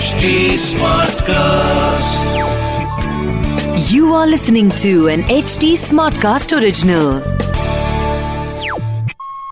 HT Smartcast. You are listening to an HT Smartcast original.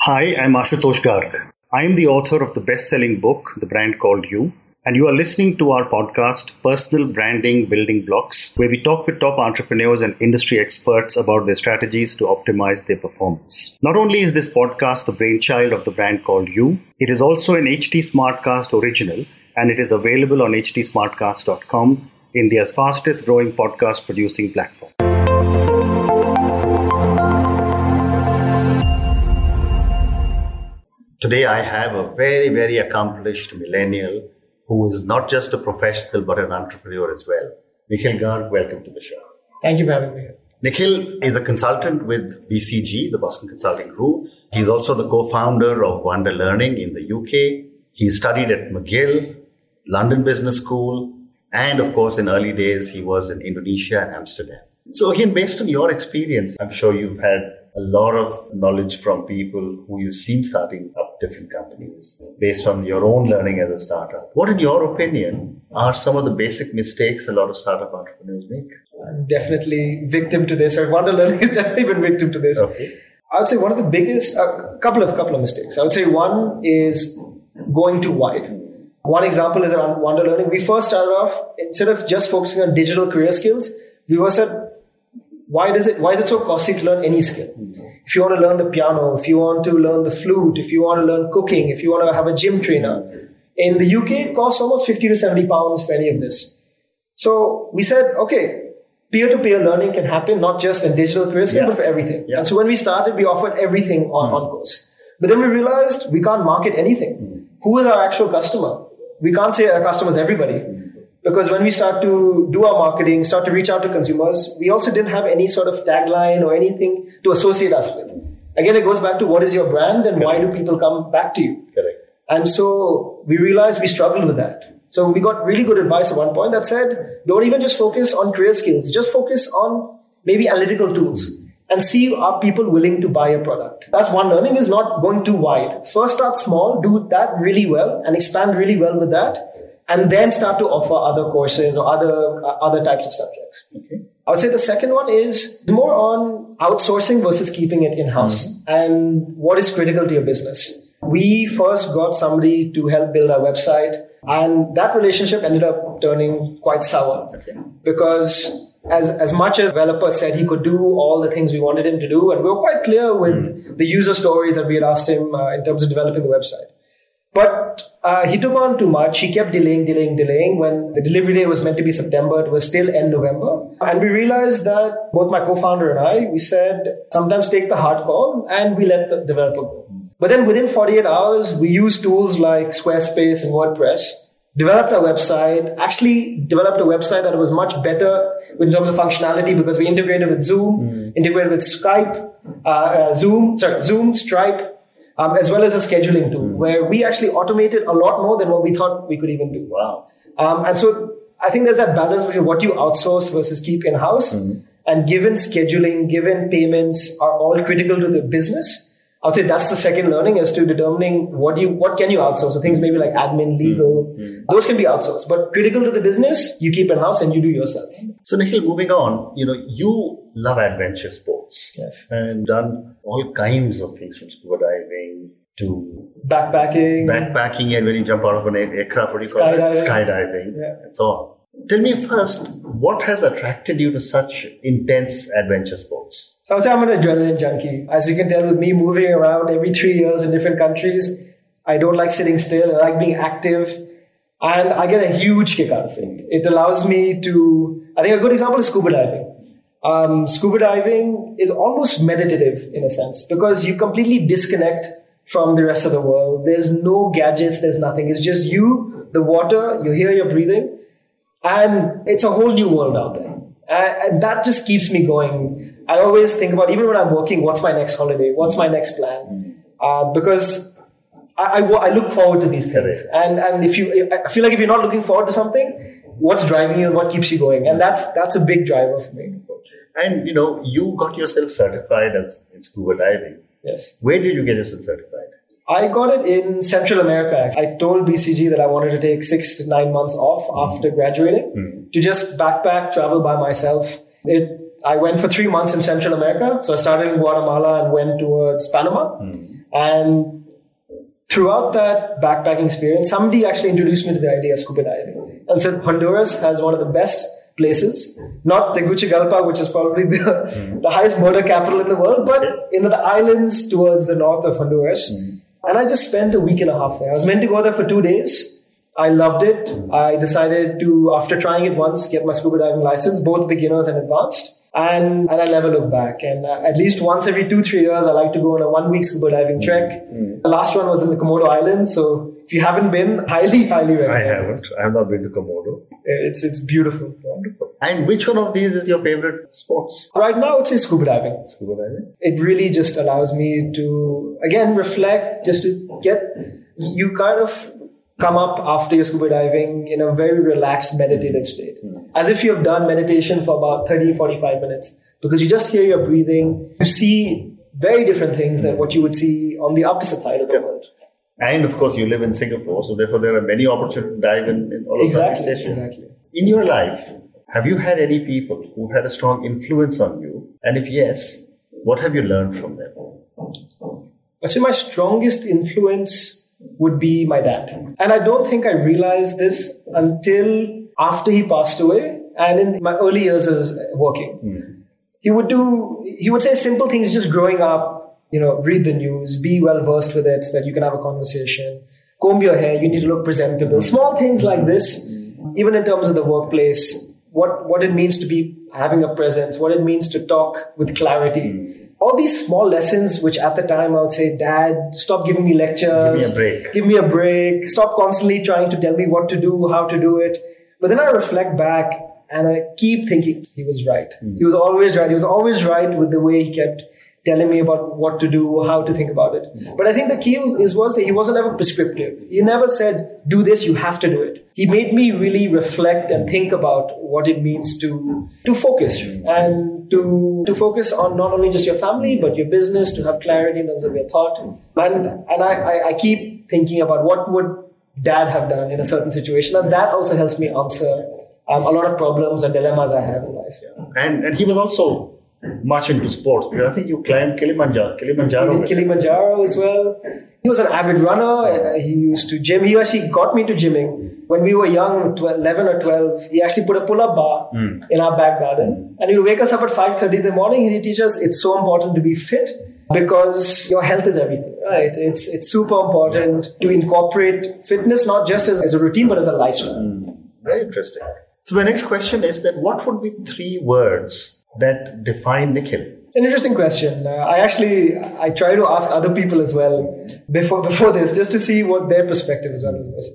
Hi, I'm Ashutosh Garg. I am the author of the best selling book, The Brand Called You, and you are listening to our podcast, Personal Branding Building Blocks, where we talk with top entrepreneurs and industry experts about their strategies to optimize their performance. Not only is this podcast the brainchild of The Brand Called You, it is also an HT Smartcast original, and it is available on htsmartcast.com, India's fastest growing podcast producing platform. Today, I have a very, very accomplished millennial who is not just a professional but an entrepreneur as well. Nikhil Garg, welcome to the show. Thank you for having me. Nikhil is a consultant with BCG, the Boston Consulting Group. He's also the co-founder of Wonder Learning in the UK. He studied at McGill, London Business School, and of course, in early days, he was in Indonesia and Amsterdam. So again, based on your experience, I'm sure you've had a lot of knowledge from people who you've seen starting up different companies based on your own learning as a startup. What, in your opinion, are some of the basic mistakes a lot of startup entrepreneurs make? I'm definitely victim to this, or Wonder Learning has definitely been victim to this. Okay. I would say one of the biggest, a couple of couple of mistakes. I would say one is going too wide. One example is around Wonder Learning. We first started off instead of just focusing on digital career skills, we were said why does it why is it so costly to learn any skill? Mm-hmm. If you want to learn the piano if you want to learn the flute if you want to learn cooking if you want to have a gym trainer. In the uk it costs almost 50 to 70 pounds for any of this. So we said okay peer-to-peer learning can happen not just in digital career skill Yeah. but for everything. Yeah. and so when we started we offered everything on, on mm-hmm. course. But then we realized we can't market anything. Mm-hmm. Who is our actual customer we can't say our customer is everybody because when we start to do our marketing, start to reach out to consumers, we also didn't have any sort of tagline or anything to associate us with. Again, it goes back to what is your brand and why do people come back to you? Correct. And so we realized we struggled with that. So we got really good advice at one point that said, don't even just focus on career skills, just focus on maybe analytical tools and see are people willing to buy a product. That's one learning is not going too wide. First start small, do that really well and expand really well with that and then start to offer other courses or other uh, other types of subjects. Okay. I would say the second one is more on outsourcing versus keeping it in house and what is critical to your business. We first got somebody to help build our website, and that relationship ended up turning quite sour Okay. because. As, as much as developer said he could do all the things we wanted him to do, and we were quite clear with the user stories that we had asked him uh, in terms of developing the website. But uh, he took on too much. He kept delaying, delaying, delaying. When the delivery day was meant to be September, it was still end November. And we realized that both my co-founder and I, we said sometimes take the hard call and we let the developer go. But then within 48 hours, we used tools like Squarespace and WordPress, developed a website, actually developed a website that was much better in terms of functionality because we integrated with Zoom, integrated with Skype, uh, uh, Zoom, sorry, Zoom, Stripe, um, as well as a scheduling tool where we actually automated a lot more than what we thought we could even do. Wow. Um, and so I think there's that balance between what you outsource versus keep in house. And given scheduling, given payments are all critical to the business, I would say that's the second learning as to determining what you what can you outsource. So things maybe like admin, hmm, legal, hmm. those can be outsourced. But critical to the business, you keep in house and you do yourself. So Nikhil, moving on, you know, you love adventure sports. Yes. And done all kinds of things from scuba diving to Backpacking. backpacking and when you jump out of an aircraft, what do you call it? Skydiving. Skydiving Yeah. and so on. Tell me first, what has attracted you to such intense adventure sports? So I would say I'm an adrenaline junkie. As you can tell with me moving around every three years in different countries, I don't like sitting still. I like being active. And I get a huge kick out of it. It allows me to, I think a good example is scuba diving. Um, scuba diving is almost meditative in a sense because you completely disconnect from the rest of the world. There's no gadgets, there's nothing. It's just you, the water, you hear your breathing, and it's a whole new world out there. And and that just keeps me going. I always think about, even when I'm working, what's my next holiday? What's my next plan? Uh, because I, I, I look forward to these things. And, and if you, I feel like if you're not looking forward to something, what's driving you and what keeps you going? And that's, that's a big driver for me. And you know, you got yourself certified as in scuba diving. Yes. Where did you get yourself certified? I got it in Central America. I told BCG that I wanted to take six to nine months off hmm. after graduating hmm. to just backpack, travel by myself. It, I went for three months in Central America. So I started in Guatemala and went towards Panama. Hmm. And throughout that backpacking experience, somebody actually introduced me to the idea of scuba diving and said Honduras has one of the best places, not Tegucigalpa, which is probably the, the highest murder capital in the world, but in the islands towards the north of Honduras. And I just spent a week and a half there. I was meant to go there for two days. I loved it. I decided to, after trying it once, get my scuba diving license, both beginners and advanced. And, and I never look back. And uh, at least once every two, three years, I like to go on a one week scuba diving trek. The last one was in the Komodo Islands. So if you haven't been, highly, highly recommend. I haven't. I have not been to Komodo. It's, it's beautiful. Wonderful. And which one of these is your favorite sports? Right now, it's scuba diving. Scuba diving. It really just allows me to, again, reflect, just to get, you kind of come up after your scuba diving in a very relaxed meditative state. Hmm. As if you have done meditation for about 30, 45 minutes. Because you just hear your breathing, you see very different things than hmm. what you would see on the opposite side of the world. And of course, you live in Singapore, so therefore there are many opportunities to dive in, in all of Exactly, Southeast Asia. exactly. In your life, have you had any people who've had a strong influence on you? And if yes, what have you learned from them? I'd say my strongest influence would be my dad. And I don't think I realized this until after he passed away and in my early years as working. Hmm. He would do, he would say simple things just growing up, you know, read the news, be well versed with it so that you can have a conversation, comb your hair, you need to look presentable. Hmm. Small things like this, hmm. even in terms of the workplace, what, what it means to be having a presence, what it means to talk with clarity hmm. all these small lessons, which at the time I would say, Dad, stop giving me lectures. Give me a break. Give me a break. Stop constantly trying to tell me what to do, how to do it. But then I reflect back and I keep thinking he was right. Hmm. He was always right. He was always right with the way he kept telling me about what to do, how to think about it. But I think the key is was that he wasn't ever prescriptive. He never said, do this, you have to do it. He made me really reflect and think about what it means to, to focus and to, to focus on not only just your family, but your business, to have clarity in terms of your thought. And, and I, I, I keep thinking about what would dad have done in a certain situation. And that also helps me answer um, a lot of problems and dilemmas I have in life. And and he was also much into sports because I think you climbed Kilimanjaro. Kilimanjaro. Did Kilimanjaro as well. He was an avid runner. uh, He used to gym. He actually got me to gymming. When we were young, 12, 11 or 12, he actually put a pull-up bar hmm. in our back garden. Hmm. And he would wake us up at 5.30 in the morning and he'd teach us it's so important to be fit because your health is everything, right? It's, it's super important to incorporate fitness, not just as, as a routine, but as a lifestyle. Hmm. Very interesting. So my next question is that what would be three words that define Nikhil? An interesting question. Uh, I actually I try to ask other people as well before before this, just to see what their perspective is on this.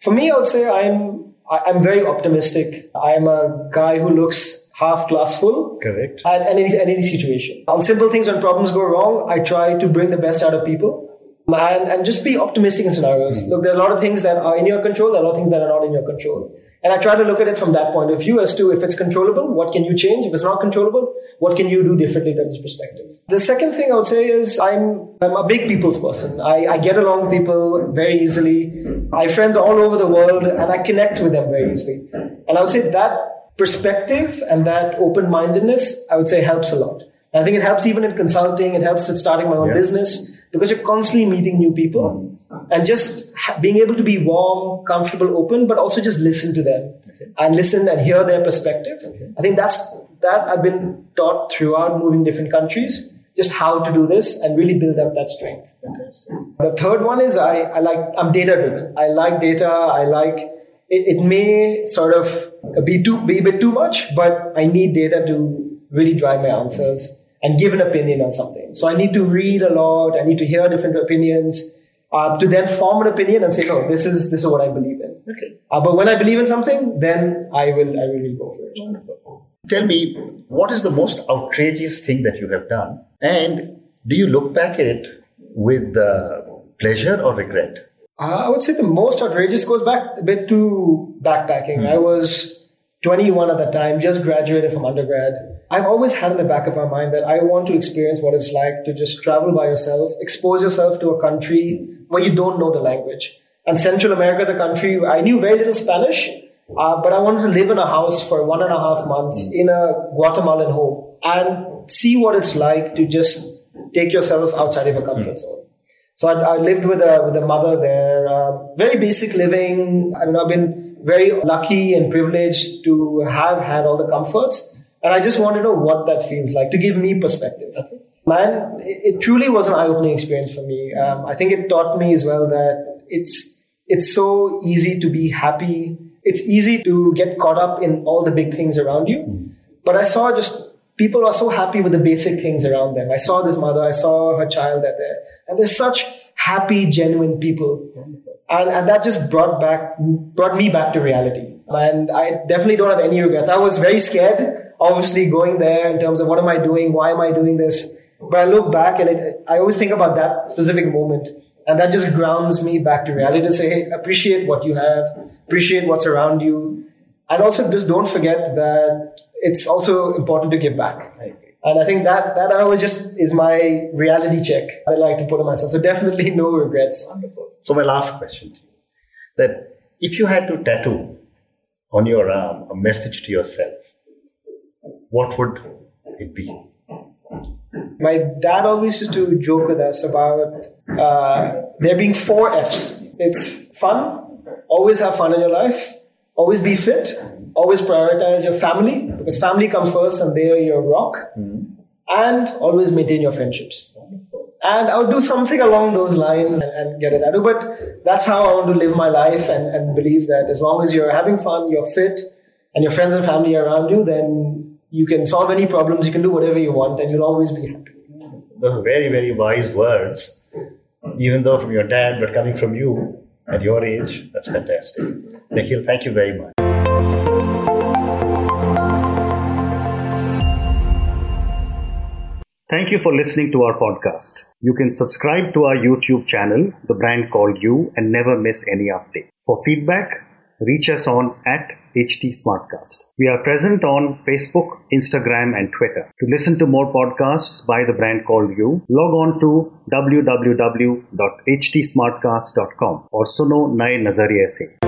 For me, I would say I'm I'm very optimistic. I'm a guy who looks half glass full Correct. at any, at any situation. On simple things, when problems go wrong, I try to bring the best out of people and, and just be optimistic in scenarios. Look, there are a lot of things that are in your control, there are a lot of things that are not in your control. And I try to look at it from that point of view as to if it's controllable, what can you change? If it's not controllable, what can you do differently from this perspective? The second thing I would say is I'm, I'm a big people's person. I, I get along with people very easily. I have friends all over the world and I connect with them very easily. And I would say that perspective and that open mindedness, I would say helps a lot. And I think it helps even in consulting, it helps with starting my own Yeah. business because you're constantly meeting new people and just being able to be warm, comfortable, open, but also just listen to them and listen and hear their perspective. I think that's that I've been taught throughout moving different countries, just how to do this and really build up that strength. Fantastic. The third one is I, I like I'm data driven. I like data. I like it, it may sort of be too be a bit too much, but I need data to really drive my answers and give an opinion on something. So I need to read a lot. I need to hear different opinions uh, to then form an opinion and say, no, this is this is what I believe in. Okay. Uh, but when I believe in something, then I will I will really go for it. Tell me, what is the most outrageous thing that you have done? And do you look back at it with uh, pleasure or regret? Uh, I would say the most outrageous goes back a bit to backpacking. I was 21 at the time, just graduated from undergrad. I've always had in the back of my mind that I want to experience what it's like to just travel by yourself, expose yourself to a country where you don't know the language. And Central America is a country I knew very little Spanish, uh, but I wanted to live in a house for one and a half months in a Guatemalan home and see what it's like to just take yourself outside of your comfort zone. So I, I lived with a with a mother there, um, very basic living. I mean, I've been very lucky and privileged to have had all the comforts, and I just want to know what that feels like to give me perspective. Man, it, it truly was an eye-opening experience for me. Um, I think it taught me as well that it's it's so easy to be happy. It's easy to get caught up in all the big things around you. But I saw just people are so happy with the basic things around them. I saw this mother, I saw her child that there, and they're such happy, genuine people. And, and that just brought back, brought me back to reality. And I definitely don't have any regrets. I was very scared, obviously going there in terms of what am I doing? Why am I doing this? But I look back and it, I always think about that specific moment. And that just grounds me back to reality to say, hey, appreciate what you have, appreciate what's around you. And also just don't forget that it's also important to give back. And I think that that I always just is my reality check I like to put on myself. So definitely no regrets. Wonderful. So my last question to you: that if you had to tattoo on your arm a message to yourself, what would it be? My dad always used to joke with us about uh, there being four F's. It's fun, always have fun in your life, always be fit, always prioritize your family because family comes first and they are your rock, and always maintain your friendships. And I would do something along those lines and, and get it out. of But that's how I want to live my life and, and believe that as long as you're having fun, you're fit, and your friends and family are around you, then you can solve any problems, you can do whatever you want, and you'll always be happy. Those are very, very wise words, even though from your dad, but coming from you at your age, that's fantastic. Nikhil, thank you very much. Thank you for listening to our podcast. You can subscribe to our YouTube channel, The Brand Called You, and never miss any update. For feedback, reach us on at HT Smartcast. We are present on Facebook, Instagram, and Twitter. To listen to more podcasts by The Brand Called You, log on to www.htsmartcast.com or suno naye nazariye se.